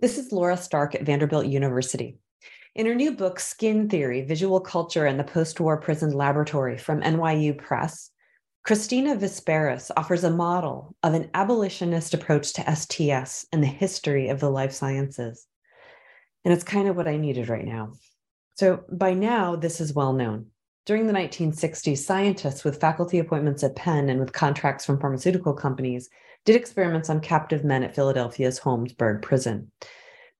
This is Laura Stark at Vanderbilt University. In her new book, Skin Theory Visual Culture and the Post War Prison Laboratory from NYU Press, Cristina Visperas offers a model of an abolitionist approach to STS and the history of the life sciences. And it's kind of what I needed right now. So, by now, this is well known. During the 1960s, scientists with faculty appointments at Penn and with contracts from pharmaceutical companies did experiments on captive men at Philadelphia's Holmesburg prison.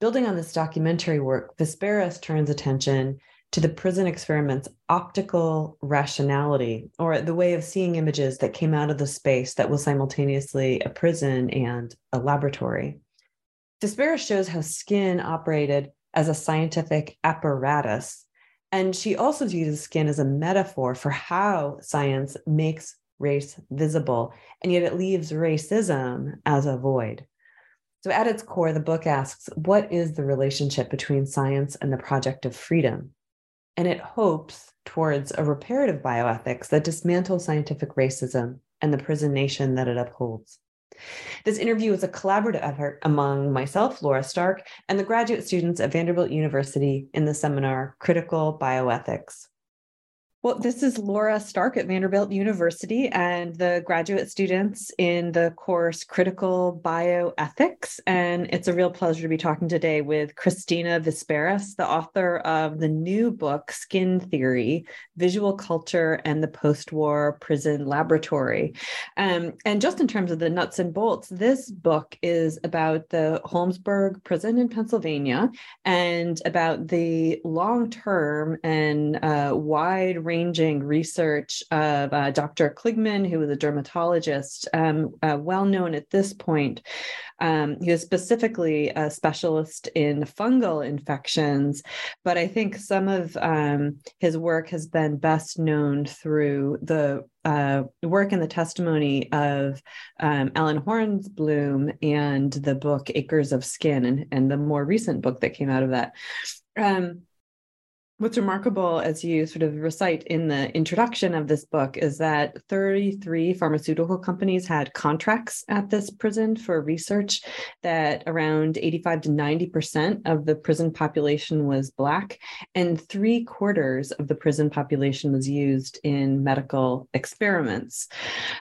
Building on this documentary work, Visperas turns attention to the prison experiment's optical rationality, or the way of seeing images that came out of the space that was simultaneously a prison and a laboratory. Visperas shows how skin operated as a scientific apparatus, and she also uses skin as a metaphor for how science makes race visible, and yet it leaves racism as a void. So, at its core, the book asks what is the relationship between science and the project of freedom? And it hopes towards a reparative bioethics that dismantles scientific racism and the prison nation that it upholds. This interview is a collaborative effort among myself, Laura Stark, and the graduate students at Vanderbilt University in the seminar Critical Bioethics well, this is Laura Stark at Vanderbilt University and the graduate students in the course Critical Bioethics. And it's a real pleasure to be talking today with Cristina Visperas, the author of the new book, Skin Theory Visual Culture and the Post War Prison Laboratory. Um, and just in terms of the nuts and bolts, this book is about the Holmesburg prison in Pennsylvania and about the long term and uh, wide ranging research of uh, Dr. Kligman, who was a dermatologist, um, uh, well known at this point. Um, he was specifically a specialist in fungal infections, but I think some of um, his work has been best known through the uh, work and the testimony of um, Allen Hornblum and the book Acres of Skin, and, and the more recent book that came out of that. Um, What's remarkable, as you sort of recite in the introduction of this book, is that 33 pharmaceutical companies had contracts at this prison for research, that around 85 to 90% of the prison population was Black, and three quarters of the prison population was used in medical experiments.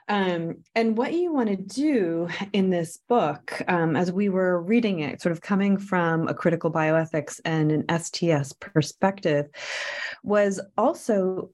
Um, and what you want to do in this book, um, as we were reading it, sort of coming from a critical bioethics and an STS perspective, was also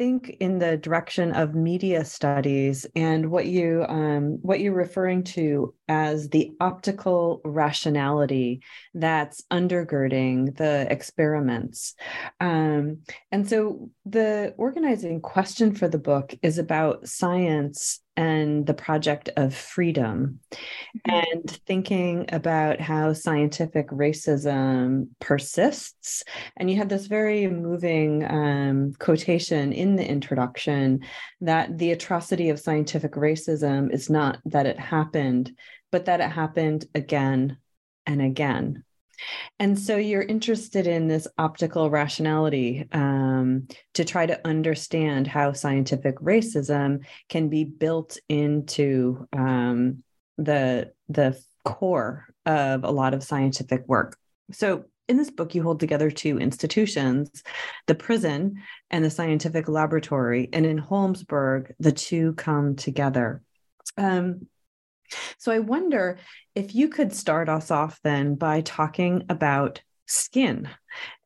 think in the direction of media studies and what you um, what you're referring to as the optical rationality that's undergirding the experiments. Um, and so the organizing question for the book is about science and the project of freedom mm-hmm. and thinking about how scientific racism persists. And you have this very moving um, quotation in the introduction that the atrocity of scientific racism is not that it happened, but that it happened again and again. And so you're interested in this optical rationality um, to try to understand how scientific racism can be built into um, the the core of a lot of scientific work. So in this book, you hold together two institutions, the prison and the scientific laboratory. And in Holmesburg, the two come together. Um, So I wonder if you could start us off then by talking about skin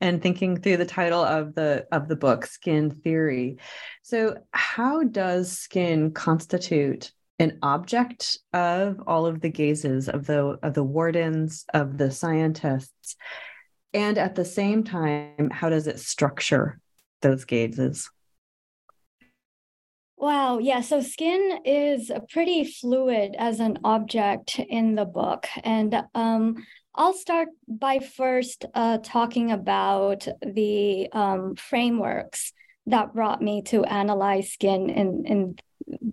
and thinking through the title of the of the book skin theory. So how does skin constitute an object of all of the gazes of the of the wardens of the scientists? And at the same time how does it structure those gazes Wow. Yeah. So skin is pretty fluid as an object in the book. And um, I'll start by first uh, talking about the um, frameworks that brought me to analyze skin in, in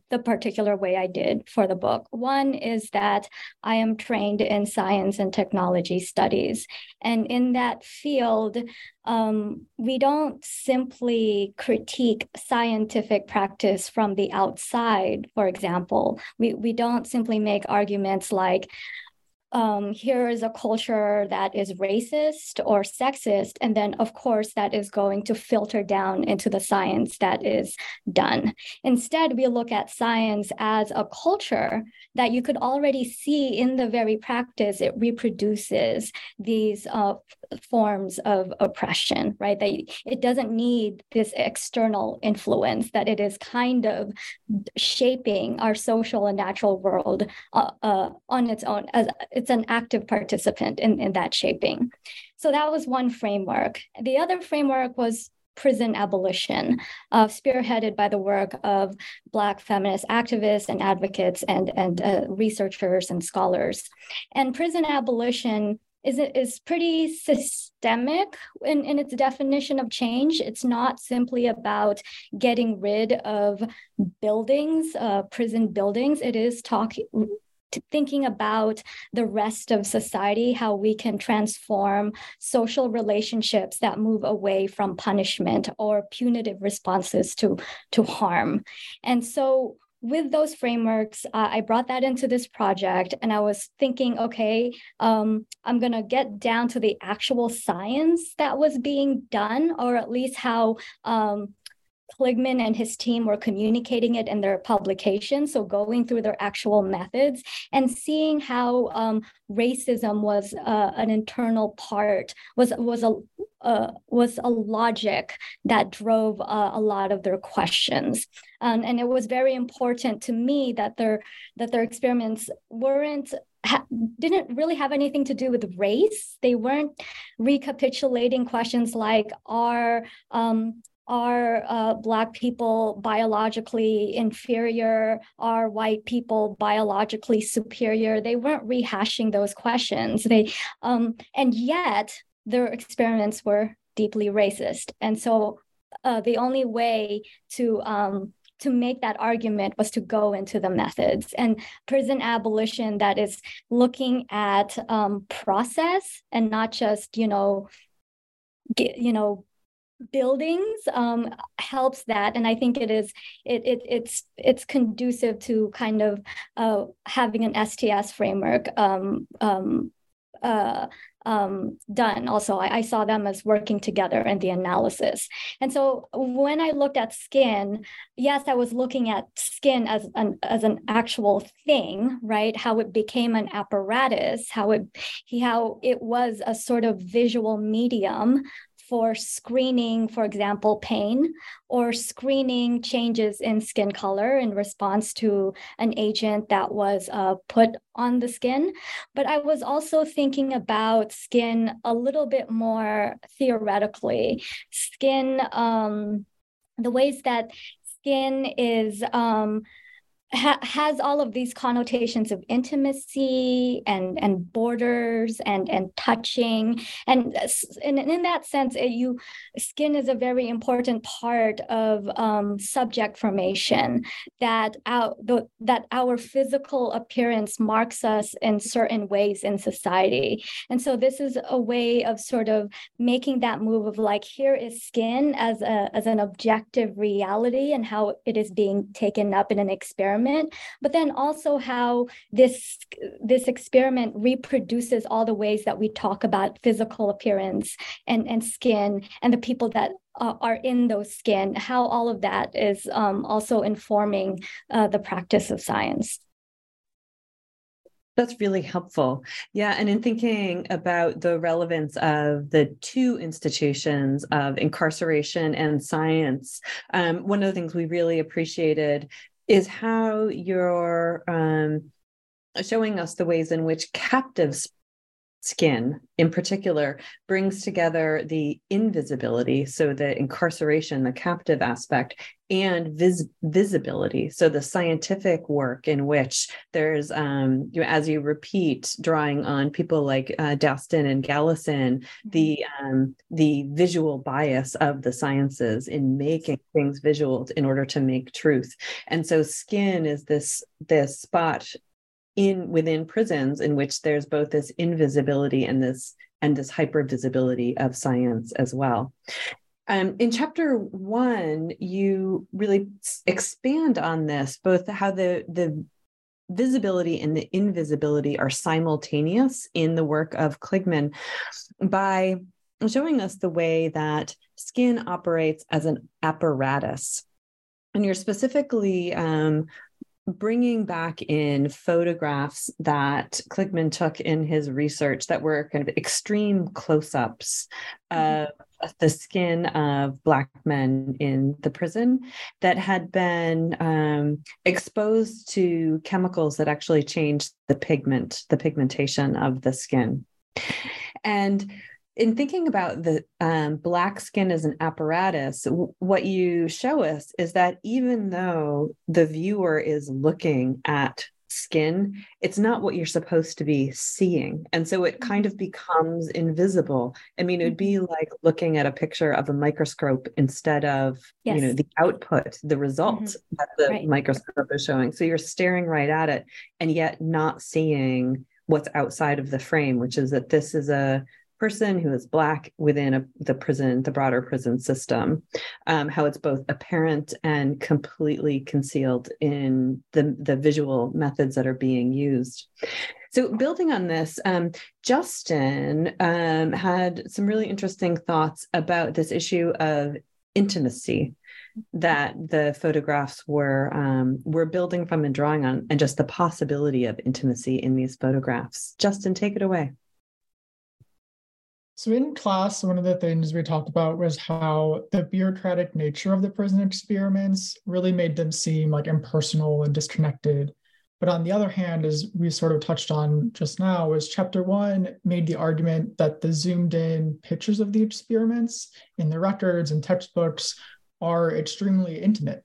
the particular way I did for the book. One is that I am trained in science and technology studies. And in that field, um, we don't simply critique scientific practice from the outside, for example. We, we don't simply make arguments like, um, here is a culture that is racist or sexist. And then, of course, that is going to filter down into the science that is done. Instead, we look at science as a culture that you could already see in the very practice. It reproduces these uh, forms of oppression, right? That it doesn't need this external influence, that it is kind of shaping our social and natural world uh, uh, on its own as it's an active participant in, in that shaping. So that was one framework. The other framework was prison abolition, uh, spearheaded by the work of Black feminist activists and advocates and, and uh, researchers and scholars. And prison abolition is is pretty systemic in, in its definition of change. It's not simply about getting rid of buildings, uh, prison buildings. It is talking thinking about the rest of society, how we can transform social relationships that move away from punishment or punitive responses to, to harm. And so with those frameworks, uh, I brought that into this project and I was thinking, okay, um, I'm going to get down to the actual science that was being done, or at least how um, Kligman and his team were communicating it in their publication. So going through their actual methods and seeing how um, racism was uh, an internal part was was a uh, was a logic that drove uh, a lot of their questions, um, and it was very important to me that their that their experiments weren't ha- didn't really have anything to do with race. They weren't recapitulating questions like are um, are uh, Black people biologically inferior? Are white people biologically superior? They weren't rehashing those questions. They, um, and yet their experiments were deeply racist. And so uh, the only way to um, to make that argument was to go into the methods and prison abolition that is looking at um, process and not just you know get, you know buildings um, helps that and i think it is it, it it's it's conducive to kind of uh, having an sts framework um, um, uh, um, done. Also I, I, saw them as working together in the analysis. And so when i looked at skin yes i was looking at skin as an as an actual thing right? How it became an apparatus how it how it was a sort of visual medium for screening, for example, pain or screening changes in skin color in response to an agent that was uh, put on the skin. But I was also thinking about skin a little bit more theoretically. Skin, um, the ways that skin is um, ha- has all of these connotations of intimacy and and borders and and touching. And, in that sense you skin is a very important part of um, subject formation that our the, that our physical appearance marks us in certain ways in society. And so this is a way of sort of making that move of like here is skin as a as an objective reality and how it is being taken up in an experiment experiment, but then also how this this experiment reproduces all the ways that we talk about physical appearance and, and skin and the people that uh, are in those skin, how all of that is um, also informing uh, the practice of science. That's really helpful. Yeah. And in thinking about the relevance of the two institutions of incarceration and science, um, one of the things we really appreciated is how you're um, showing us the ways in which captives skin in particular brings together the invisibility so the incarceration the captive aspect and vis- visibility so the scientific work in which there's um you know, as you repeat drawing on people like uh, Daston and Galison mm-hmm. the um the visual bias of the sciences in making things visual in order to make truth and so skin is this this spot in within prisons in which there's both this invisibility and this and this hypervisibility of science as well. Um, in chapter one, you really expand on this, both how the the visibility and the invisibility are simultaneous in the work of Kligman by showing us the way that skin operates as an apparatus. And you're specifically um, bringing back in photographs that Kligman took in his research that were kind of extreme close ups mm-hmm. of the skin of Black men in the prison that had been um, exposed to chemicals that actually changed the pigment, the pigmentation of the skin. And in thinking about the um, black skin as an apparatus, w- what you show us is that even though the viewer is looking at skin, it's not what you're supposed to be seeing. And so it kind of becomes invisible. I mean, it would be mm-hmm. like looking at a picture of a microscope instead of, yes. you know, the output, the result mm-hmm. that the right. microscope is showing. So you're staring right at it and yet not seeing what's outside of the frame, which is that this is a person who is Black within a, the prison, the broader prison system, um, how it's both apparent and completely concealed in the, the visual methods that are being used. So, building on this, um, Justin um, had some really interesting thoughts about this issue of intimacy that the photographs were um, were building from and drawing on, and just the possibility of intimacy in these photographs. Justin, take it away. So in class, one of the things we talked about was how the bureaucratic nature of the prison experiments really made them seem like impersonal and disconnected. But on the other hand, as we sort of touched on just now, was chapter one made the argument that the zoomed in pictures of the experiments in the records and textbooks are extremely intimate.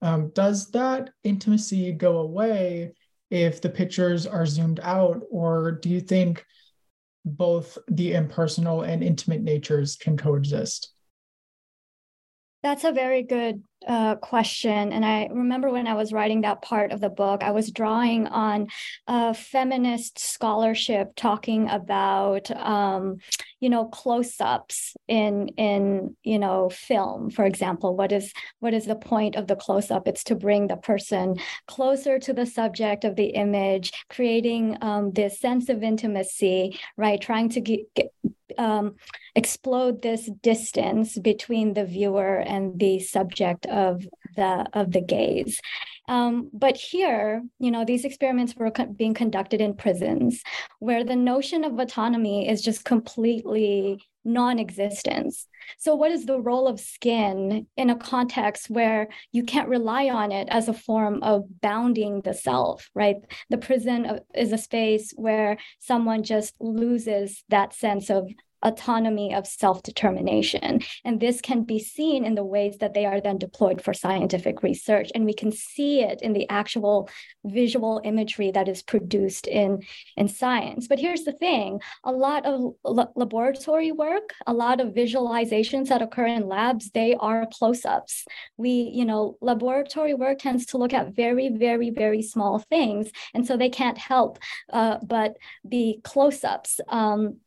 Um, does that intimacy go away if the pictures are zoomed out, or do you think both the impersonal and intimate natures can coexist? That's a very good uh, question. And I remember when I was writing that part of the book, I was drawing on a feminist scholarship talking about, um, you know, close-ups in in you know film. For example, what is what is the point of the close-up? It's to bring the person closer to the subject of the image, creating um, this sense of intimacy, right? Trying to get, get um, explode this distance between the viewer and the subject of the of the gaze. Um, but here, you know, these experiments were co- being conducted in prisons, where the notion of autonomy is just completely non-existence. So, what is the role of skin in a context where you can't rely on it as a form of bounding the self, right? The prison is a space where someone just loses that sense of autonomy of self determination. And this can be seen in the ways that they are then deployed for scientific research. And we can see it in the actual visual imagery that is produced in, in science. But here's the thing a lot of l- laboratory work, a lot of visualizations that occur in labs, they are close ups. We, you know, laboratory work tends to look at very, very, very small things. And so they can't help uh, but be close ups. Um,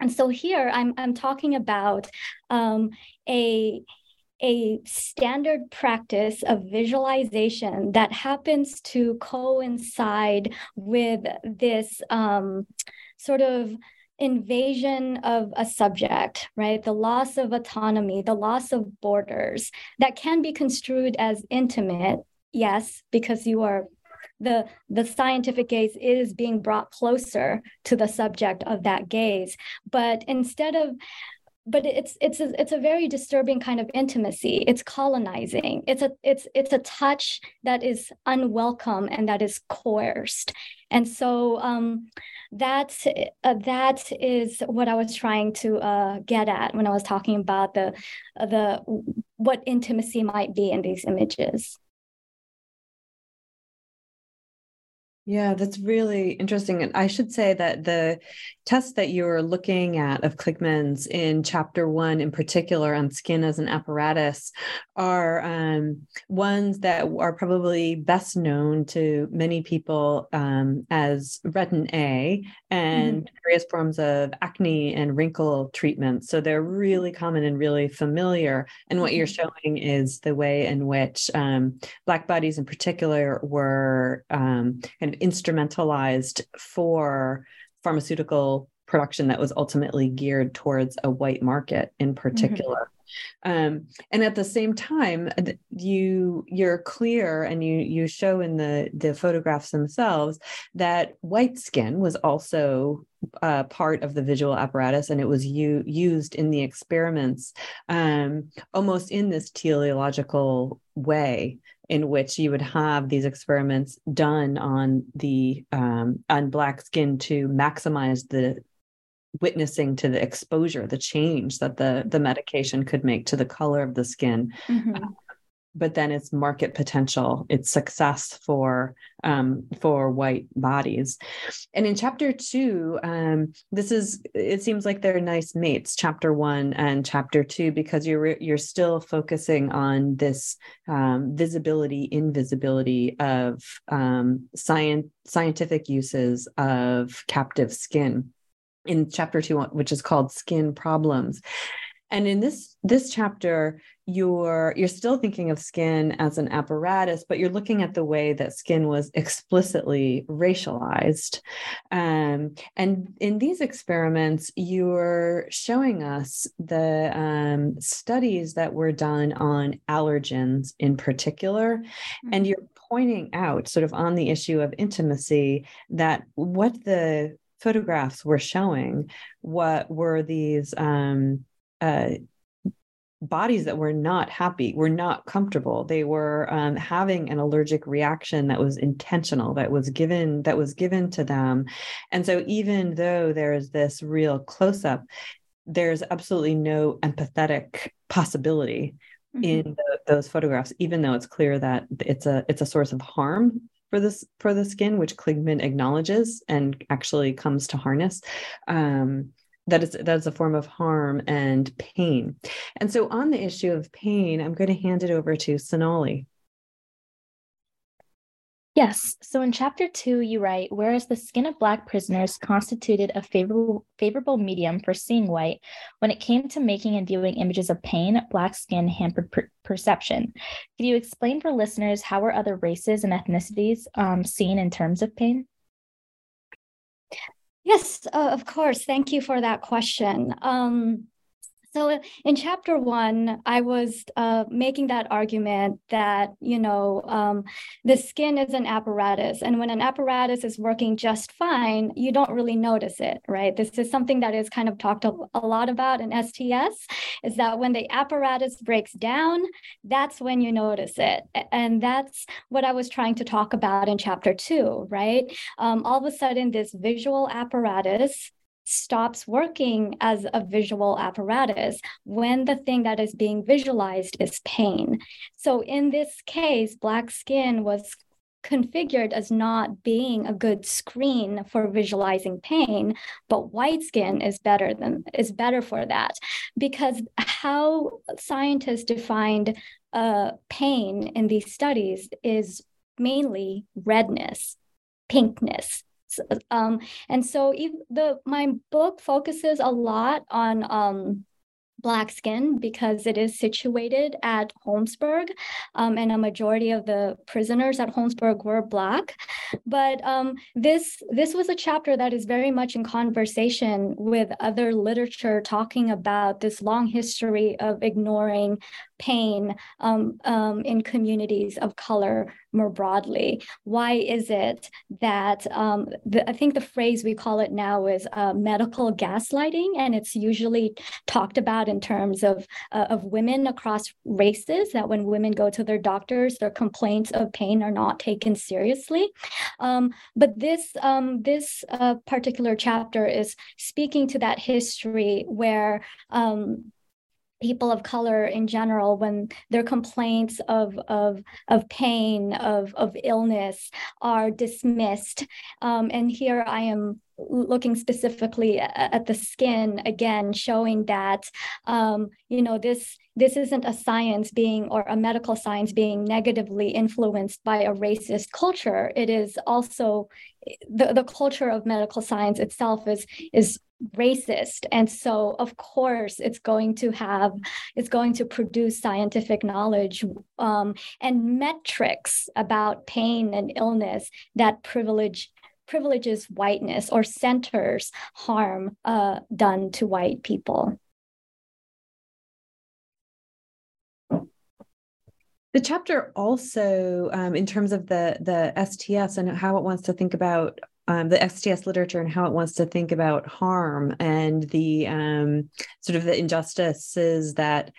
and so here I'm, I'm talking about um, a, a standard practice of visualization that happens to coincide with this um, sort of invasion of a subject, right? The loss of autonomy, the loss of borders that can be construed as intimate, yes, because you are the the scientific gaze is being brought closer to the subject of that gaze. But instead of but it's it's a, it's a very disturbing kind of intimacy. It's colonizing. It's a it's it's a touch that is unwelcome and that is coerced. And so um, that's uh, that is what i was trying to uh, get at when i was talking about the the what intimacy might be in these images Yeah, that's really interesting. And I should say that the test that you're looking at of Kligman's in chapter one, in particular on skin as an apparatus, are um, ones that are probably best known to many people um, as retin A and mm-hmm. various forms of acne and wrinkle treatments. So they're really common and really familiar. And what you're mm-hmm. showing is the way in which um, Black bodies in particular were um, kind of instrumentalized for pharmaceutical production that was ultimately geared towards a white market in mm-hmm. particular. Mm-hmm. Um, and at the same time, you you're clear and you you show in the the photographs themselves that white skin was also uh, part of the visual apparatus, and it was u- used in the experiments um, almost in this teleological way in which you would have these experiments done on the um, on black skin to maximize the witnessing to the exposure the change that the the medication could make to the color of the skin mm-hmm. But then its market potential, its success for um, for white bodies. And in chapter two, um, this is it seems like they're nice mates, chapter one and chapter two, because you're you're still focusing on this um, visibility, invisibility of um, science scientific uses of captive skin in chapter two, which is called Skin Problems. And in this this chapter, you're you're still thinking of skin as an apparatus, but you're looking at the way that skin was explicitly racialized. Um, and in these experiments, you're showing us the um, studies that were done on allergens in particular, mm-hmm. and you're pointing out, sort of on the issue of intimacy, that what the photographs were showing what were these um, uh, bodies that were not happy, were not comfortable. They were um, having an allergic reaction that was intentional, that was given that was given to them. And so, even though there is this real close up, there's absolutely no empathetic possibility mm-hmm. in the, those photographs, even though it's clear that it's a it's a source of harm for this for the skin, which Kligman acknowledges and actually comes to harness. Um, that is that is a form of harm and pain. And so on the issue of pain, I'm going to hand it over to Sonali. Yes. So in chapter two, you write, whereas the skin of Black prisoners constituted a favorable, favorable medium for seeing white, when it came to making and viewing images of pain, Black skin hampered per- perception. Could you explain for listeners how are other races and ethnicities um, seen in terms of pain? Yes, uh, of course. Thank you for that question. Um, so in chapter one, I was uh, making that argument that you know um, the skin is an apparatus, and when an apparatus is working just fine, you don't really notice it, right? This is something that is kind of talked a, lot about in STS, is that when the apparatus breaks down, that's when you notice it, and that's what I was trying to talk about in chapter two, right? Um, all of a sudden, this visual apparatus stops working as a visual apparatus when the thing that is being visualized is pain. So in this case, black skin was configured as not being a good screen for visualizing pain but white skin is better than is better for that because how scientists defined uh, pain in these studies is mainly redness pinkness um, and so the my book focuses a lot on um, black skin because it is situated at Holmesburg, um, and a majority of the prisoners at Holmesburg were black. But um, this this was a chapter that is very much in conversation with other literature talking about this long history of ignoring pain um, um, in communities of color more broadly? Why is it that um, the, I think the phrase we call it now is uh, medical gaslighting, and it's usually talked about in terms of uh, of women across races. That when women go to their doctors, their complaints of pain are not taken seriously. Um, but this um, this uh, particular chapter is speaking to that history where um, people of color in general when their complaints of of of pain of of illness are dismissed. Um, and here i am looking specifically at the skin again showing that um, you know this this isn't a science being or a medical science being negatively influenced by a racist culture. It is also the, the culture of medical science itself is is racist. And so of course it's going to have it's going to produce scientific knowledge um, and metrics about pain and illness that privilege privileges whiteness or centers harm uh, done to white people. The chapter also, um, in terms of the the STS and how it wants to think about um, the STS literature and how it wants to think about harm and the um, sort of the injustices that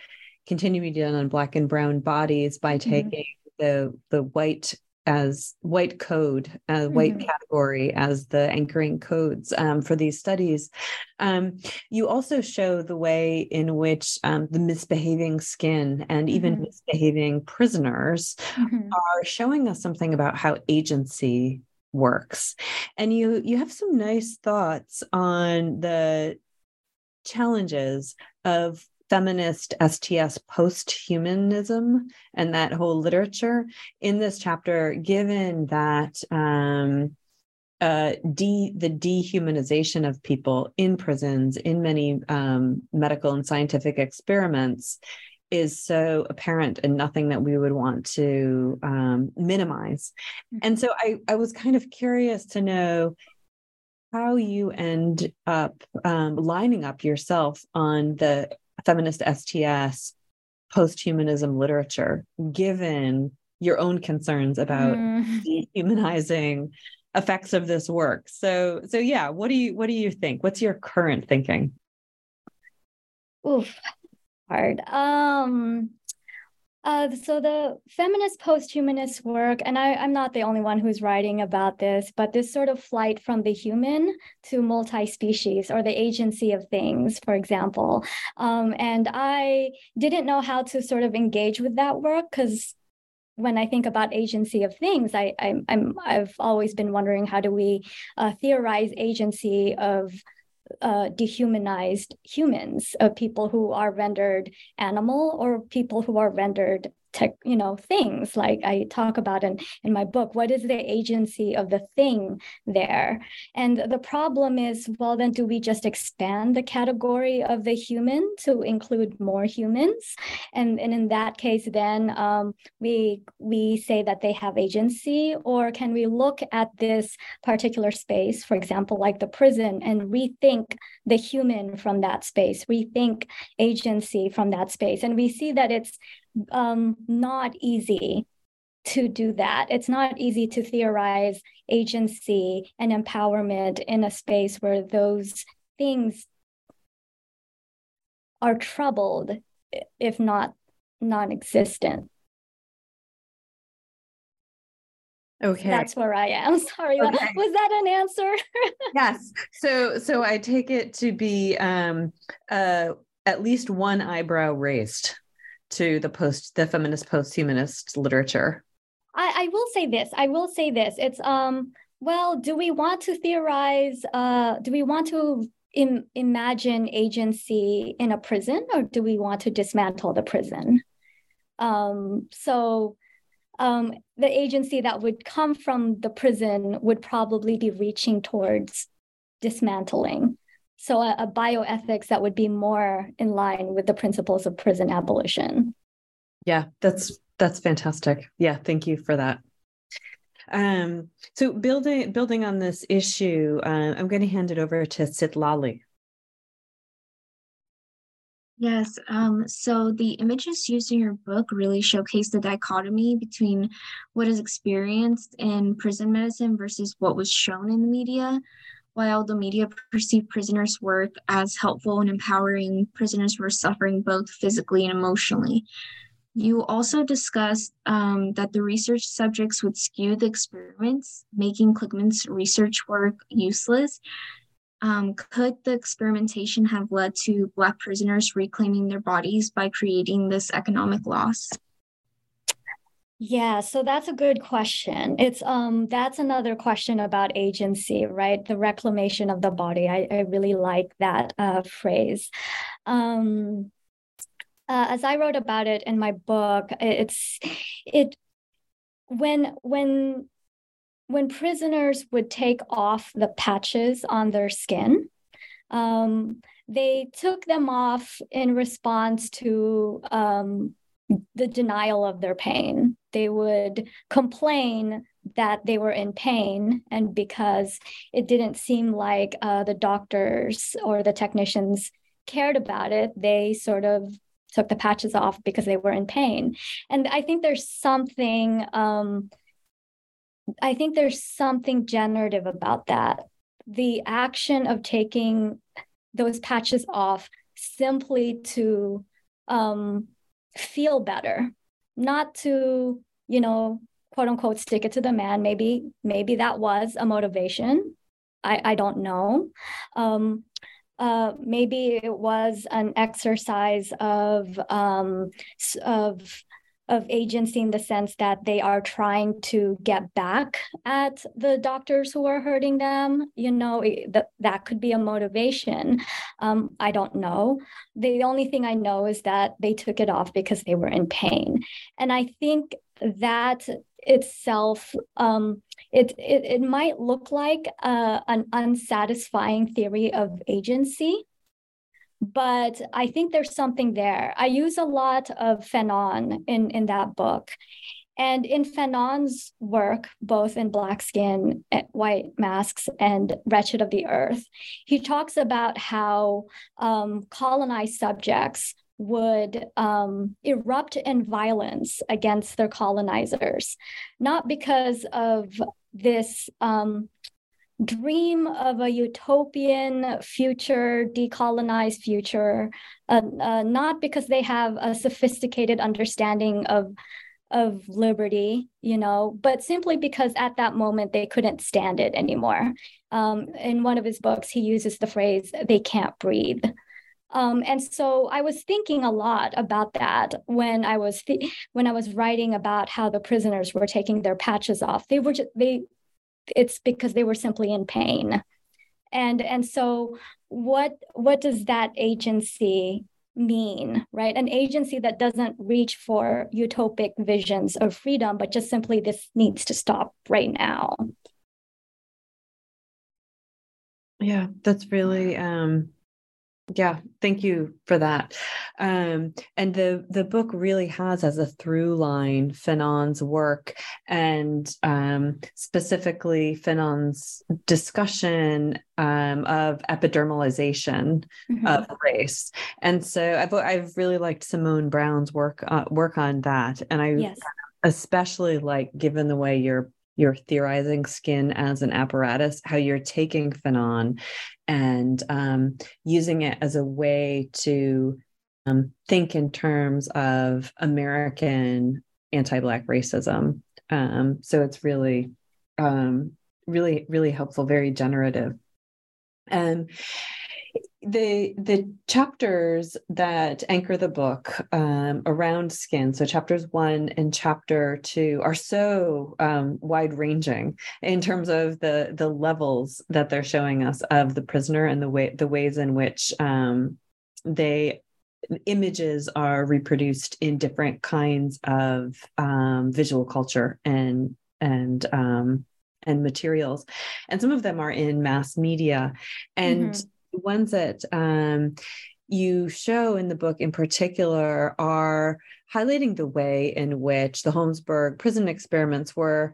continue to be done on Black and Brown bodies by mm-hmm. taking the the white as white code, uh, white mm-hmm. category as the anchoring codes um, for these studies. Um, you also show the way in which um, the misbehaving skin and even mm-hmm. misbehaving prisoners mm-hmm. are showing us something about how agency works. And you you have some nice thoughts on the challenges of feminist STS post-humanism and that whole literature in this chapter, given that um, uh, de- the dehumanization of people in prisons, in many um, medical and scientific experiments, is so apparent and nothing that we would want to um, minimize. Mm-hmm. And so I, I was kind of curious to know how you end up um, lining up yourself on the feminist STS post-humanism literature, given your own concerns about mm. dehumanizing effects of this work. So so yeah, what do you what do you think? What's your current thinking? Oof, hard. Um uh, so the feminist post-humanist work, and I, am not the only one who's writing about this, but this sort of flight from the human to multi-species or the agency of things, for example. Um, and I didn't know how to sort of engage with that work because when I think about agency of things, I, I, am I've always been wondering how do we uh, theorize agency of uh, dehumanized humans, uh, people who are rendered animal or people who are rendered tech, you know, things like I talk about in, in my book. What is the agency of the thing there? And the problem is, well, then do we just expand the category of the human to include more humans? And, and in that case, then um, we we say that they have agency, or can we look at this particular space, for example, like the prison, and rethink the human from that space, rethink agency from that space? And we see that it's um, not easy to do that. It's not easy to theorize agency and empowerment in a space where those things are troubled, if not non existent. Okay. That's where I am. Sorry. Okay. Was that an answer? yes. So so I take it to be um uh at least one eyebrow raised to the post the feminist post-humanist literature. I, I will say this i will say this it's um well do we want to theorize uh do we want to Im- imagine agency in a prison or do we want to dismantle the prison? Um so um, the agency that would come from the prison would probably be reaching towards dismantling so a, a bioethics that would be more in line with the principles of prison abolition. Yeah, that's that's fantastic. Yeah, thank you for that. Um, so building building on this issue, uh, I'm going to hand it over to Citlali. Yes. Um, so the images used in your book really showcase the dichotomy between what is experienced in prison medicine versus what was shown in the media. While the media perceived prisoners' work as helpful and empowering, prisoners were suffering both physically and emotionally. You also discussed um, that the research subjects would skew the experiments, making Kligman's research work useless um, could the experimentation have led to Black prisoners reclaiming their bodies by creating this economic loss? Yeah, so that's a good question. It's um that's another question about agency, right? The reclamation of the body. I, I really like that uh, phrase. Um, uh, as I wrote about it in my book, it's it when when when prisoners would take off the patches on their skin, um, they took them off in response to um, the denial of their pain. They would complain that they were in pain, and because it didn't seem like uh, the doctors or the technicians cared about it, they sort of took the patches off because they were in pain. And I think there's something. Um, I think there's something generative about that. The action of taking those patches off simply to um, feel better, not to, you know, quote unquote, stick it to the man. Maybe, maybe that was a motivation. I, I don't know. Um, uh, maybe it was an exercise of um, of of agency in the sense that they are trying to get back at the doctors who are hurting them you know that that could be a motivation. Um, i don't know. The only thing i know is that they took it off because they were in pain. And i think that itself um, it, it, it might look like uh, an unsatisfying theory of agency but I think there's something there. I use a lot of Fanon in, in that book. And in Fanon's work, both in Black Skin, eh, White Masks, and Wretched of the Earth, he talks about how um, colonized subjects would um, erupt in violence against their colonizers, not because of this um, dream of a utopian future, decolonized future, uh, uh, not because they have a sophisticated understanding of of liberty, you know, but simply because at that moment they couldn't stand it anymore. Um, in one of his books, he uses the phrase "they can't breathe." Um, and so I was thinking a lot about that when I was th- when I was writing about how the prisoners were taking their patches off. They were just, they it's because they were simply in pain. And and so what what does that agency mean right? An agency that doesn't reach for utopic visions of freedom but just simply this needs to stop right now. Yeah that's really um yeah, thank you for that. Um, and the the book really has as a through line Fanon's work and um, specifically Fanon's discussion um, of epidermalization mm-hmm. of race. And so I've I've really liked Simone Browne's work uh, work on that, and I yes. especially like given the way you're you're theorizing skin as an apparatus, how you're taking Fanon and um, using it as a way to um, think in terms of American anti-black racism. Um, so it's really, um, really, really helpful, very generative. And the the chapters that anchor the book um, around skin so chapters one and chapter two are so um, wide ranging in terms of the the levels that they're showing us of the prisoner and the way the ways in which um, they images are reproduced in different kinds of um, visual culture and and um, and materials. And some of them are in mass media. And mm-hmm ones that um, you show in the book in particular are highlighting the way in which the Holmesburg prison experiments were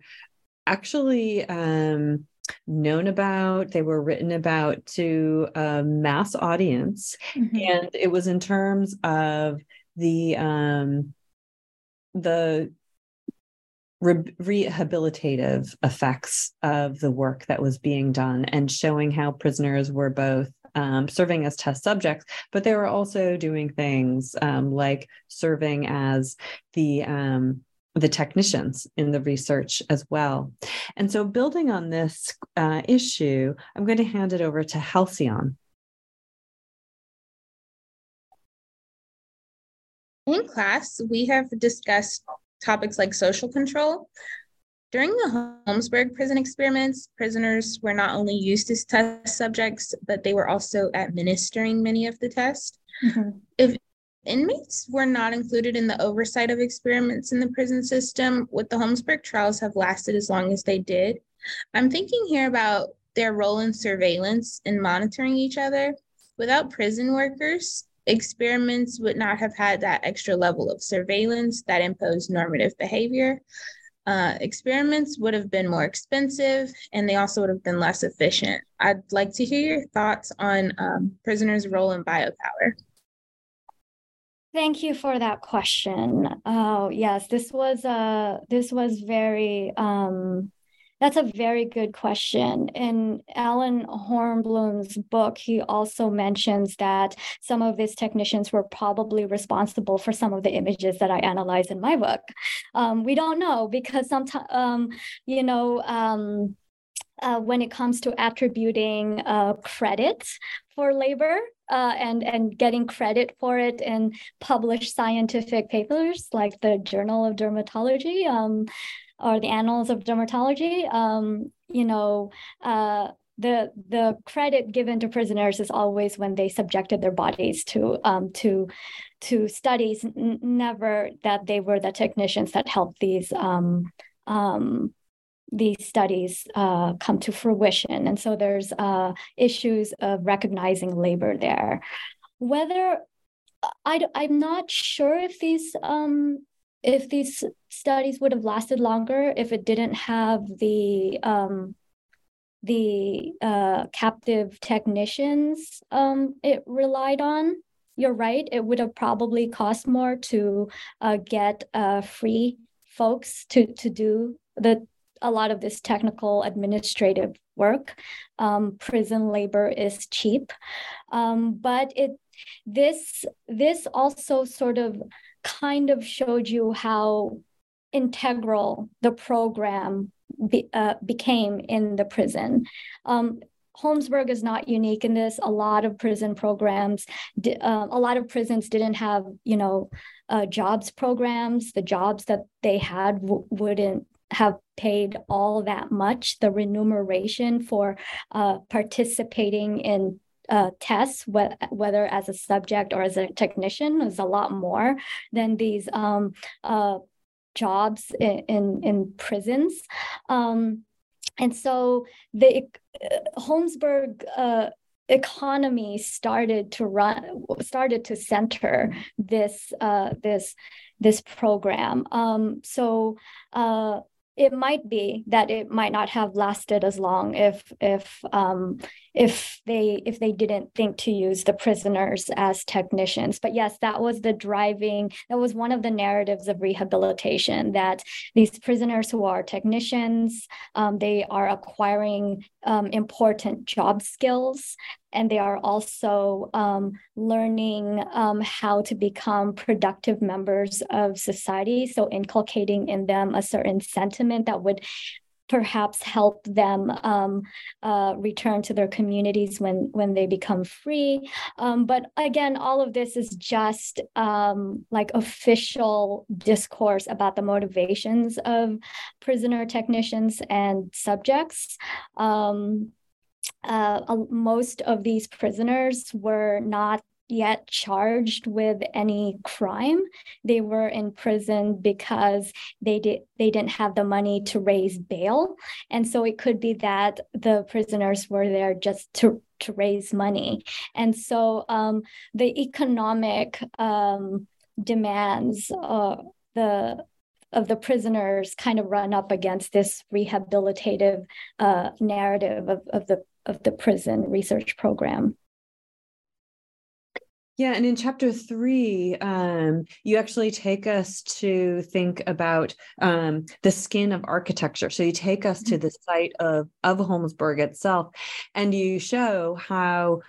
actually um, known about, they were written about to a mass audience. Mm-hmm. And it was in terms of the um, the re- rehabilitative effects of the work that was being done and showing how prisoners were both um, serving as test subjects, but they were also doing things um, like serving as the um, the technicians in the research as well. And so, building on this uh, issue, I'm going to hand it over to Halcyon. In class, we have discussed topics like social control. During the Holmesburg prison experiments, prisoners were not only used as test subjects, but they were also administering many of the tests. Mm-hmm. If inmates were not included in the oversight of experiments in the prison system, would the Holmesburg trials have lasted as long as they did? I'm thinking here about their role in surveillance and monitoring each other. Without prison workers, experiments would not have had that extra level of surveillance that imposed normative behavior. Uh, experiments would have been more expensive and they also would have been less efficient. I'd like to hear your thoughts on um, prisoners' role in biopower. Thank you for that question. Oh yes, this was uh this was very um that's a very good question. In Allen Hornblum's book, he also mentions that some of these technicians were probably responsible for some of the images that I analyze in my book. Um, we don't know because sometimes, um, you know, um, uh, when it comes to attributing uh, credit for labor uh, and and getting credit for it in published scientific papers like the Journal of Dermatology. Um, or the annals of dermatology, um, you know, uh, the the credit given to prisoners is always when they subjected their bodies to um, to to studies, n- never that they were the technicians that helped these um, um, these studies uh, come to fruition. And so there's uh, issues of recognizing labor there. Whether I, I'm not sure if these um, if these studies would have lasted longer if it didn't have the um, the uh, captive technicians um, it relied on. You're right; it would have probably cost more to uh, get uh, free folks to to do the a lot of this technical administrative work. Um, prison labor is cheap, um, but it this this also sort of kind of showed you how integral the program be, uh, became in the prison. Um, Holmesburg is not unique in this. A lot of prison programs, uh, a lot of prisons didn't have, you know, uh, jobs programs. The jobs that they had w- wouldn't have paid all that much. The remuneration for uh, participating in uh, tests, wh- whether as a subject or as a technician, is a lot more than these um, uh, jobs in, in, in prisons. Um, and so the uh, Holmesburg economy started to run started to center this uh, this this program um, so uh, it might be that it might not have lasted as long if if um, if they if they didn't think to use the prisoners as technicians. But yes that was the driving that was one of the narratives of rehabilitation that these prisoners who are technicians um, they are acquiring um, important job skills and they are also um, learning um, how to become productive members of society. So, inculcating in them a certain sentiment that would perhaps help them um, uh, return to their communities when when they become free. Um, but again, all of this is just um, like official discourse about the motivations of prisoner technicians and subjects. Uh, most of these prisoners were not yet charged with any crime. They were in prison because they did they didn't have the money to raise bail, and so it could be that the prisoners were there just to to raise money, and so um, the economic um, demands, uh, the of the prisoners kind of run up against this rehabilitative uh, narrative of, of the of the prison research program. Yeah, and in chapter three, um, you actually take us to think about um, the skin of architecture. So you take us to mm-hmm. the site of of Holmesburg itself, and you show how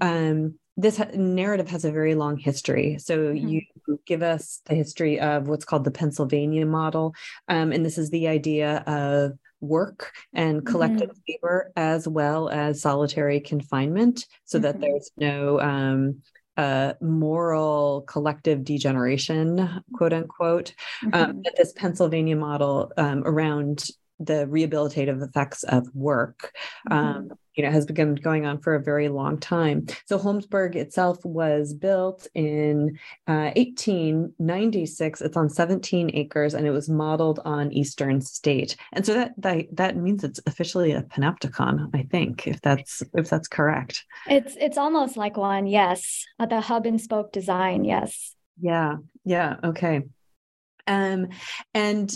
um, this narrative has a very long history. So mm-hmm. you give us the history of what's called the Pennsylvania model, um, and this is the idea of work and collective mm-hmm. labor as well as solitary confinement, so mm-hmm. that there's no um, uh, moral collective degeneration, quote unquote. Um, mm-hmm. Um, this Pennsylvania model um, around the rehabilitative effects of work um, mm-hmm you know has been going on for a very long time. So holmesburg itself was built in uh, 1896 it's on 17 acres and it was modeled on eastern state. And so that, that that means it's officially a panopticon i think if that's if that's correct. It's it's almost like one yes. Uh, the hub and spoke design yes. Yeah yeah okay. Um and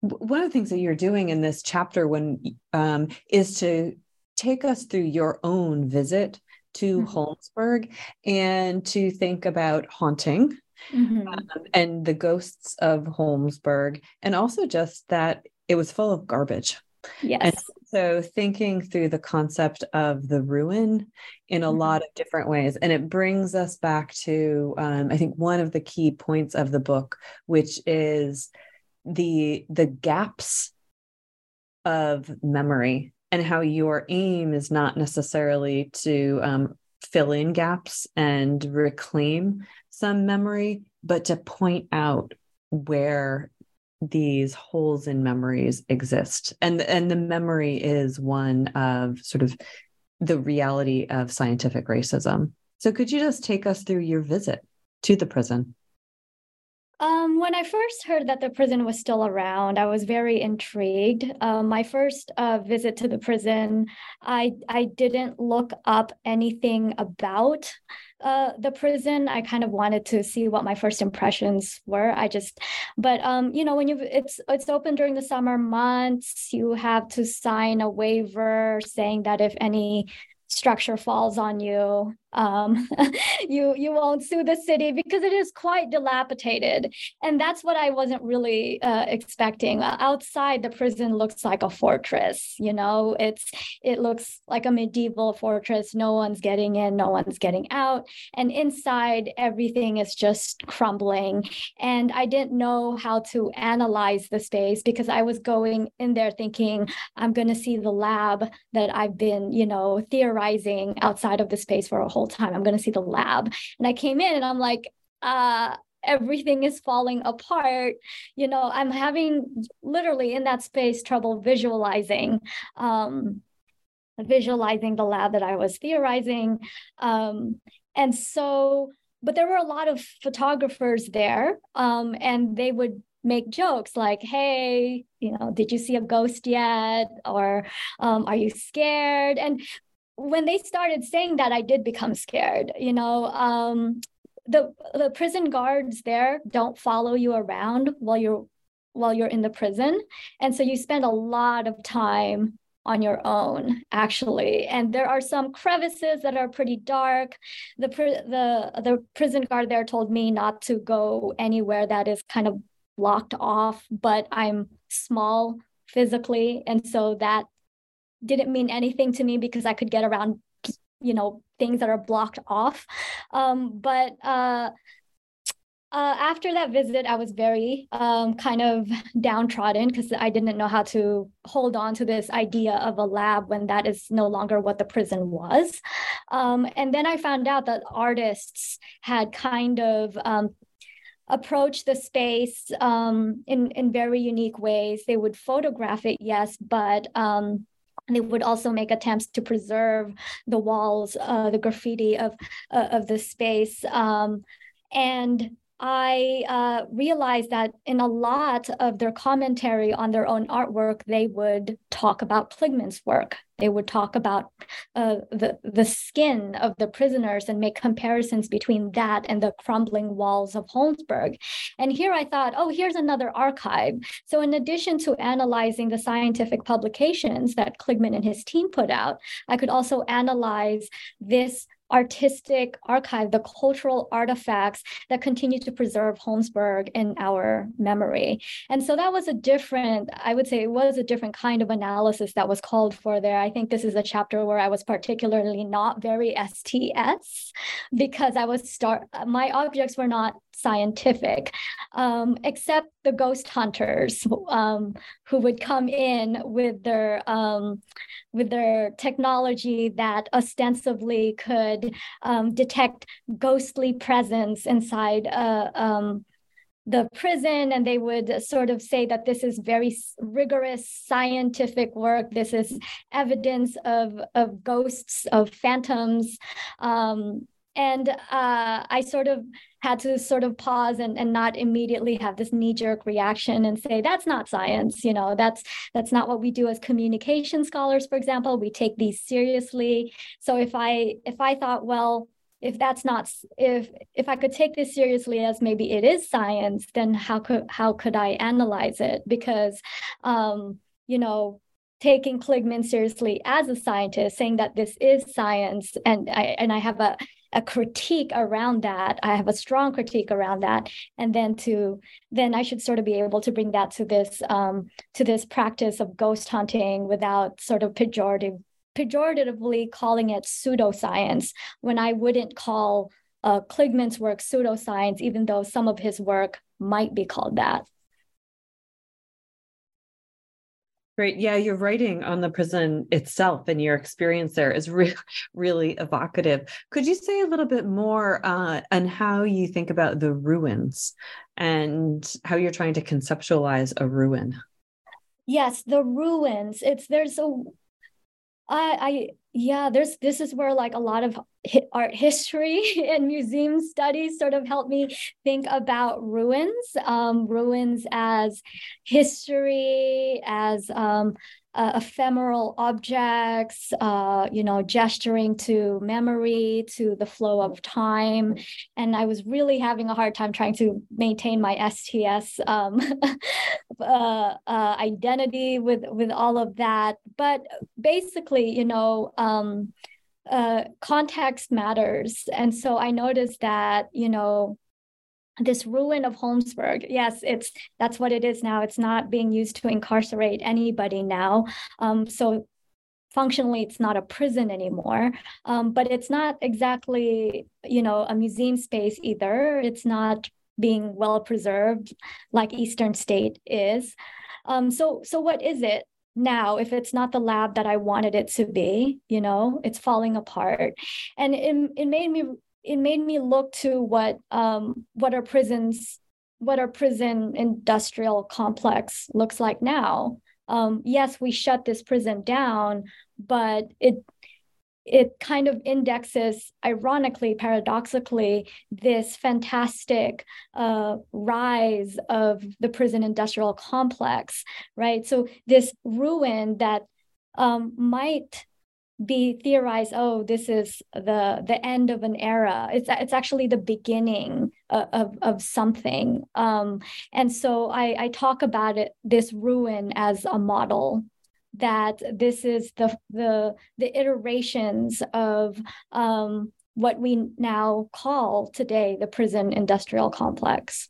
one of the things that you're doing in this chapter when um, is to take us through your own visit to mm-hmm. Holmesburg and to think about haunting mm-hmm. um, and the ghosts of Holmesburg, and also just that it was full of garbage. Yes. And so thinking through the concept of the ruin in a mm-hmm. lot of different ways. And it brings us back to, um, I think, one of the key points of the book, which is the the gaps of memory and how your aim is not necessarily to um, fill in gaps and reclaim some memory, but to point out where these holes in memories exist. And, and the memory is one of sort of the reality of scientific racism. So, could you just take us through your visit to the prison? Um, when I first heard that the prison was still around, I was very intrigued. Um, my first uh, visit to the prison, I I didn't look up anything about uh, the prison. I kind of wanted to see what my first impressions were. I just, but um, you know, when you it's it's open during the summer months, you have to sign a waiver saying that if any structure falls on you um, you you won't sue the city because it is quite dilapidated. And that's what i wasn't really uh, expecting. Uh, outside the prison looks like a fortress you know? It's it looks like a medieval fortress. No one's getting in no one's getting out. And inside everything is just crumbling. And i didn't know how to analyze the space because i was going in there thinking i'm going to see the lab that i've been you know theorizing outside of the space for a whole whole time. I'm going to see the lab. And I came in and I'm like, uh, everything is falling apart. You know, I'm having literally in that space trouble visualizing. Um, visualizing the lab that I was theorizing. Um, and so, but there were a lot of photographers there, um, and they would make jokes like, hey, you know, did you see a ghost yet? Or um, are you scared? And when they started saying that, I did become scared. You know, um, the the prison guards there don't follow you around while you're while you're in the prison, and so you spend a lot of time on your own actually. And there are some crevices that are pretty dark. The the the prison guard there told me not to go anywhere that is kind of blocked off but i'm small physically. And so that didn't mean anything to me because I could get around, you know, things that are blocked off. Um, but uh, uh, after that visit, I was very um, kind of downtrodden because I didn't know how to hold on to this idea of a lab when that is no longer what the prison was. Um, and then I found out that artists had kind of um, approached the space um, in in very unique ways. They would photograph it, yes, but um, they would also make attempts to preserve the walls, uh, the graffiti of uh, of the space, um, and I uh, realized that in a lot of their commentary on their own artwork, they would talk about Kligman's work. They would talk about uh, the, the skin of the prisoners and make comparisons between that and the crumbling walls of Holmesburg. And here I thought, oh, here's another archive. So, in addition to analyzing the scientific publications that Kligman and his team put out, I could also analyze this artistic archive, the cultural artifacts that continue to preserve Holmesburg in our memory. And so that was a different, I would say it was a different kind of analysis that was called for there. I think this is a chapter where I was particularly not very STS because I was start my objects were not scientific, um, except the ghost hunters um, who would come in with their um, with their technology that ostensibly could um, detect ghostly presence inside a, um, the prison. And they would sort of say that this is very rigorous scientific work. This is evidence of of ghosts of phantoms um, and uh, i sort of had to sort of pause and, and not immediately have this knee-jerk reaction and say that's not science you know that's that's not what we do as communication scholars for example. We take these seriously. So if i if i thought well if that's not if if i could take this seriously as maybe it is science then how could how could i analyze it? Because um you know taking Kligman seriously as a scientist, saying that this is science, and I and I have a a critique around that i have a strong critique around that and then to then i should sort of be able to bring that to this um, to this practice of ghost hunting without sort of pejorative pejoratively calling it pseudoscience when i wouldn't call uh, Kligman's work pseudoscience, even though some of his work might be called that. Yeah, your writing on the prison itself and your experience there is really, really evocative. Could you say a little bit more uh, on how you think about the ruins and how you're trying to conceptualize a ruin? Yes, the ruins. It's there's a I, I yeah, there's this is where like a lot of art history and museum studies sort of help me think about ruins, um, ruins as history, as um, uh, ephemeral objects, uh, you know, gesturing to memory, to the flow of time. And I was really having a hard time trying to maintain my STS um, uh, uh, identity with with all of that. But basically, you know. Um, uh, context matters. And so I noticed that, you know, this ruin of Holmesburg. Yes, it's that's what it is now. It's not being used to incarcerate anybody now. Um, so functionally, it's not a prison anymore. Um, but it's not exactly, you know, a museum space either. It's not being well preserved like Eastern State is. Um, so so what is it? now if it's not the lab that i wanted it to be you know it's falling apart and it, it made me it made me look to what um, what our prisons what our prison industrial complex looks like now. Um, yes, we shut this prison down, but it it kind of indexes, ironically, paradoxically, this fantastic uh, rise of the prison industrial complex, right? So this ruin that um, might be theorized oh this is the the end of an era. It's it's actually the beginning of of, of something. Um, and so I, I talk about it this ruin as a model that this is the the the iterations of um, what we now call today the prison industrial complex.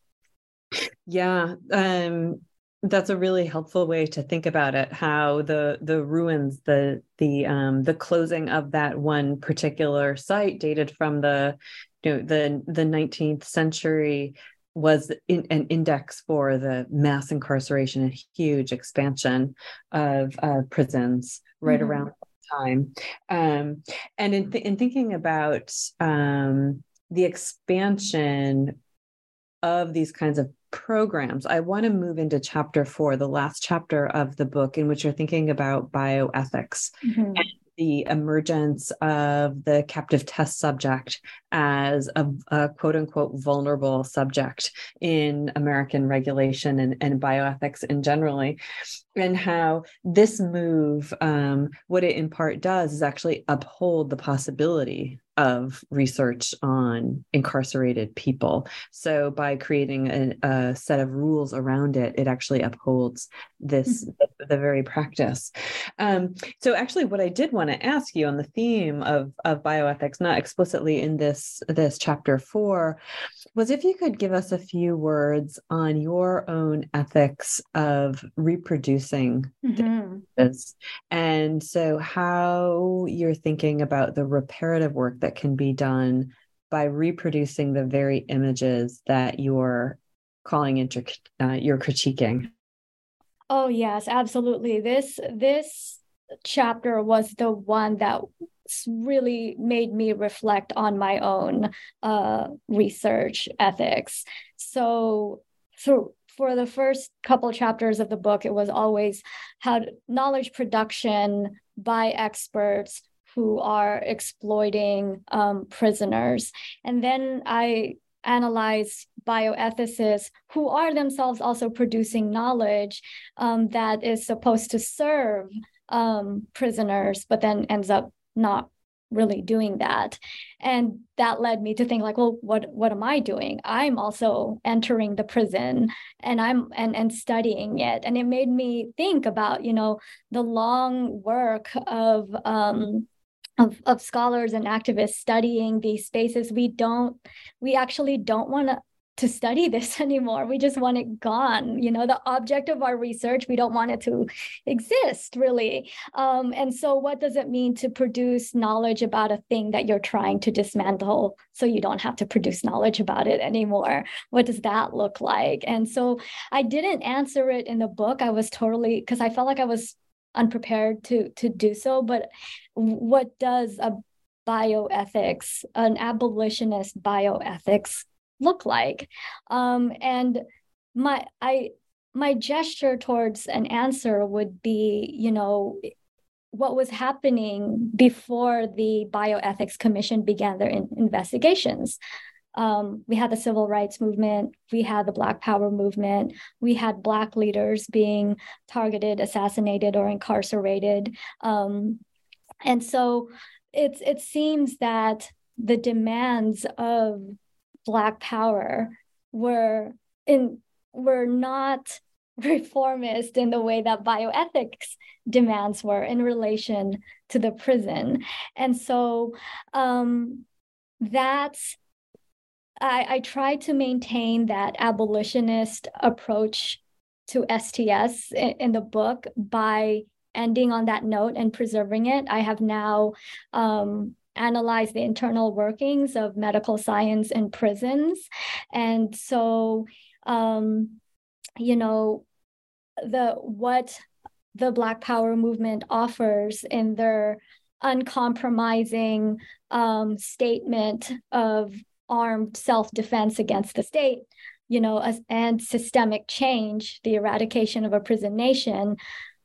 Yeah um that's a really helpful way to think about it how the the ruins the the um the closing of that one particular site dated from the you know the the 19th century was in, an index for the mass incarceration and huge expansion of uh, prisons right mm-hmm. around time um, and in, th- in thinking about um, the expansion of these kinds of programs, I want to move into chapter four, the last chapter of the book, in which you're thinking about bioethics mm-hmm. and the emergence of the captive test subject as a, a, quote unquote vulnerable subject in American regulation and, and bioethics in generally, and how this move, um, what it in part does is actually uphold the possibility of research on incarcerated people. So by creating a, a, set of rules around it, it actually upholds this mm-hmm. the very practice. Um, so actually, what I did want to ask you on the theme of of bioethics, not explicitly in this this chapter four, was if you could give us a few words on your own ethics of reproducing mm-hmm. this, and so how you're thinking about the reparative work that that can be done by reproducing the very images that you're calling into uh, you're critiquing. Oh yes absolutely. This this chapter was the one that really made me reflect on my own uh, research ethics so so for the first couple chapters of the book it was always how knowledge production by experts who are exploiting um, prisoners. And then I analyze bioethicists who are themselves also producing knowledge um, that is supposed to serve um, prisoners, but then ends up not really doing that. And that led me to think like well what what am i doing? I'm also entering the prison and i'm and and studying it. And it made me think about you know the long work of um of, of scholars and activists studying these spaces. We don't we actually don't want to to study this anymore. We just want it gone you know the object of our research. We don't want it to exist really. Um, and so what does it mean to produce knowledge about a thing that you're trying to dismantle so you don't have to produce knowledge about it anymore? What does that look like? And so i didn't answer it in the book. I was totally because i felt like i was unprepared to to do so. But what does a bioethics an abolitionist bioethics look like um, and my i my gesture towards an answer would be you know what was happening before the bioethics commission began their in- investigations um, we had the civil rights movement, we had the Black Power movement, we had Black leaders being targeted, assassinated, or incarcerated. Um, and so it's, it seems that the demands of Black Power were in were not reformist in the way that bioethics demands were in relation to the prison. And so um, that's I, I try to maintain that abolitionist approach to STS in, in, the book by ending on that note and preserving it. I have now um, analyzed the internal workings of medical science in prisons. And so, um, you know, the what the Black Power movement offers in their uncompromising um, statement of armed self-defense against the state you know as, and systemic change the eradication of a prison nation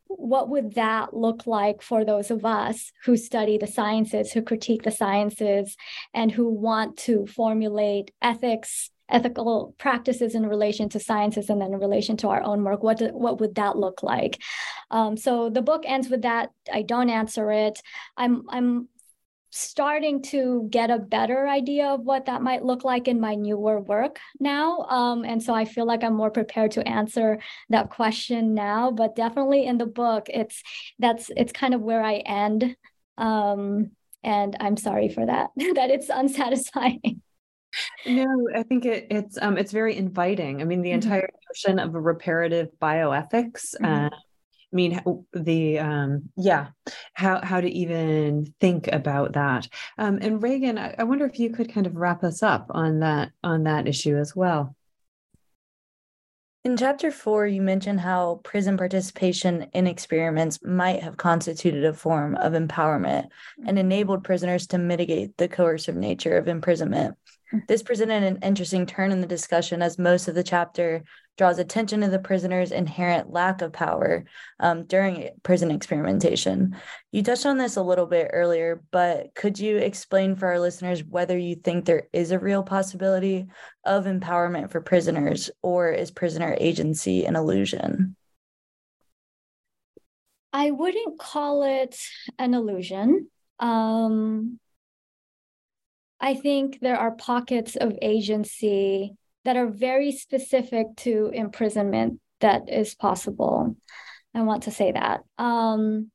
what would that look like for those of us who study the sciences who critique the sciences and who want to formulate ethics ethical practices in relation to sciences and then in relation to our own work? What do, what would that look like? Um, so the book ends with that. I don't answer it. I'm i'm starting to get a better idea of what that might look like in my newer work now. Um, and so I feel like I'm more prepared to answer that question now. But definitely in the book, it's that's it's kind of where I end. Um, and I'm sorry for that, that it's unsatisfying. No, I think it, it's um, it's very inviting. I mean, the mm-hmm. entire notion of a reparative bioethics mm-hmm. uh, I mean, the um, yeah, how how to even think about that. Um, and Reagan, I, I wonder if you could kind of wrap us up on that on that issue as well. In chapter four, you mentioned how prison participation in experiments might have constituted a form of empowerment and enabled prisoners to mitigate the coercive nature of imprisonment. This presented an interesting turn in the discussion as most of the chapter draws attention to the prisoner's inherent lack of power um, during prison experimentation. You touched on this a little bit earlier, but could you explain for our listeners whether you think there is a real possibility of empowerment for prisoners, or is prisoner agency an illusion? I wouldn't call it an illusion. Um, I think there are pockets of agency that are very specific to imprisonment that is possible. I want to say that. Um,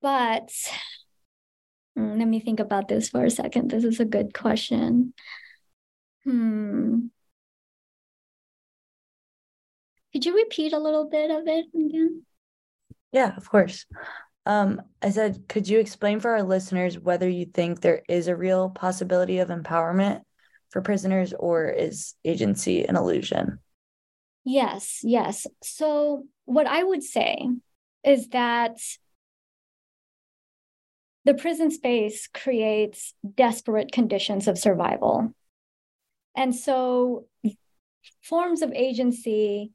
but hmm, let me think about this for a second. This is a good question. Hmm. Could you repeat a little bit of it again? Yeah, of course. Um, I said, could you explain for our listeners whether you think there is a real possibility of empowerment for prisoners or is agency an illusion? Yes, yes. So, what I would say is that the prison space creates desperate conditions of survival. And so, forms of agency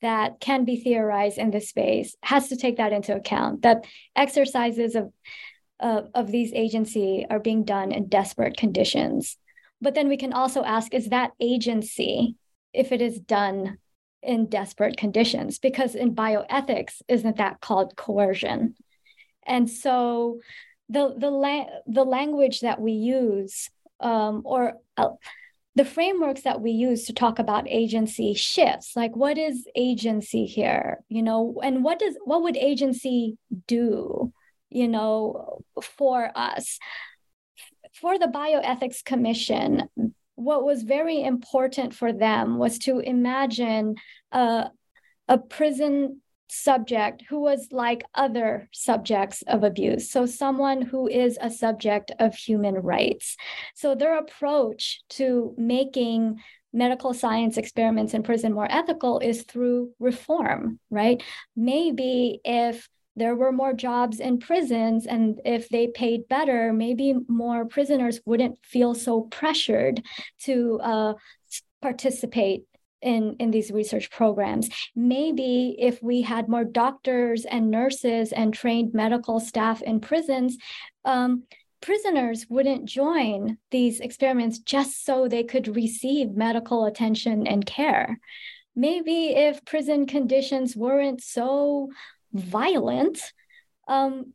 that can be theorized in this space has to take that into account that exercises of, uh, of these agency are being done in desperate conditions but then we can also ask is that agency if it is done in desperate conditions? Because in bioethics isn't that called coercion? And so the the la- the language that we use um, or uh, the frameworks that we use to talk about agency shifts. Like what is agency here? You know and what does what would agency do you know for us for the bioethics commission what was very important for them was to imagine a, a prison subject who was like other subjects of abuse. So, someone who is a subject of human rights. So, their approach to making medical science experiments in prison more ethical is through reform, right? Maybe if there were more jobs in prisons and if they paid better, maybe more prisoners wouldn't feel so pressured to uh, participate in in these research programs. Maybe if we had more doctors and nurses and trained medical staff in prisons um, prisoners wouldn't join these experiments just so they could receive medical attention and care. Maybe if prison conditions weren't so violent um,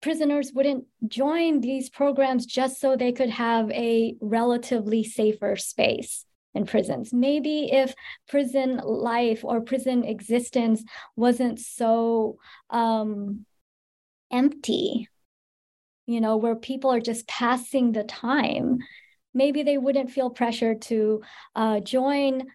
prisoners wouldn't join these programs just so they could have a relatively safer space in prisons. Maybe if prison life or prison existence wasn't so um, empty, you know, where people are just passing the time, maybe they wouldn't feel pressure to uh, join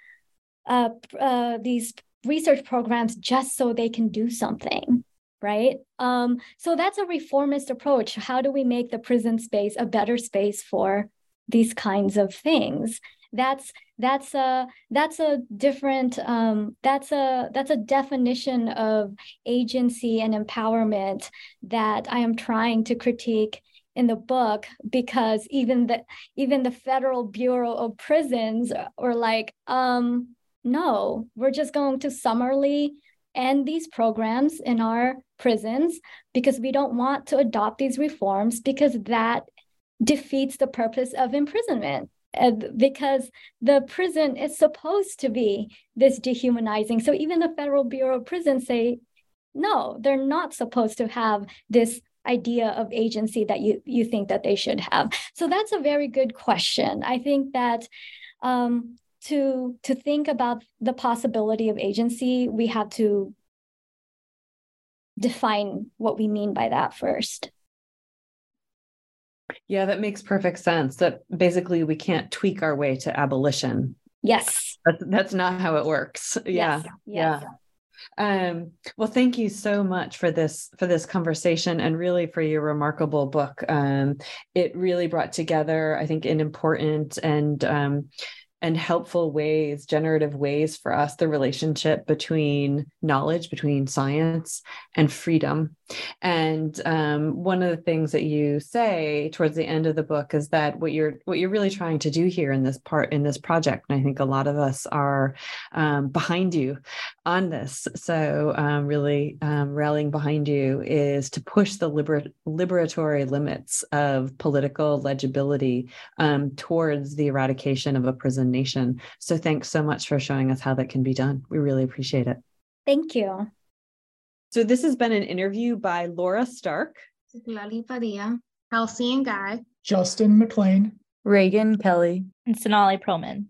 uh, uh, these research programs just so they can do something right? Um, so that's a reformist approach. How do we make the prison space a better space for these kinds of things? That's that's a that's a different um, that's a that's a definition of agency and empowerment that I am trying to critique in the book because even the even the Federal Bureau of Prisons were like, um, no, we're just going to summarily end these programs in our prisons because we don't want to adopt these reforms because that defeats the purpose of imprisonment because the prison is supposed to be this dehumanizing. So even the Federal Bureau of Prisons say, no, they're not supposed to have this idea of agency that you you think that they should have. So that's a very good question. I think that um, to to think about the possibility of agency, we have to define what we mean by that first. Yeah, that makes perfect sense. That basically we can't tweak our way to abolition. Yes. That's, that's not how it works. Yeah. Yes. Yeah. Um, well, thank you so much for this for this conversation and really for your remarkable book. Um, it really brought together, I think, an important and um, and helpful ways, generative ways for us, the relationship between knowledge, between science and freedom. And um, one of the things that you say towards the end of the book is that what you're what you're really trying to do here in this part in this project, and I think a lot of us are um, behind you on this. So um, really um, rallying behind you is to push the liber- liberatory limits of political legibility um, towards the eradication of a prison nation. So thanks so much for showing us how that can be done. We really appreciate it. Thank you. So this has been an interview by Laura Stark, Lali Padilla, Halcyon Guy, Justin McLean, Reagan Kelly, And Sonali Perlman.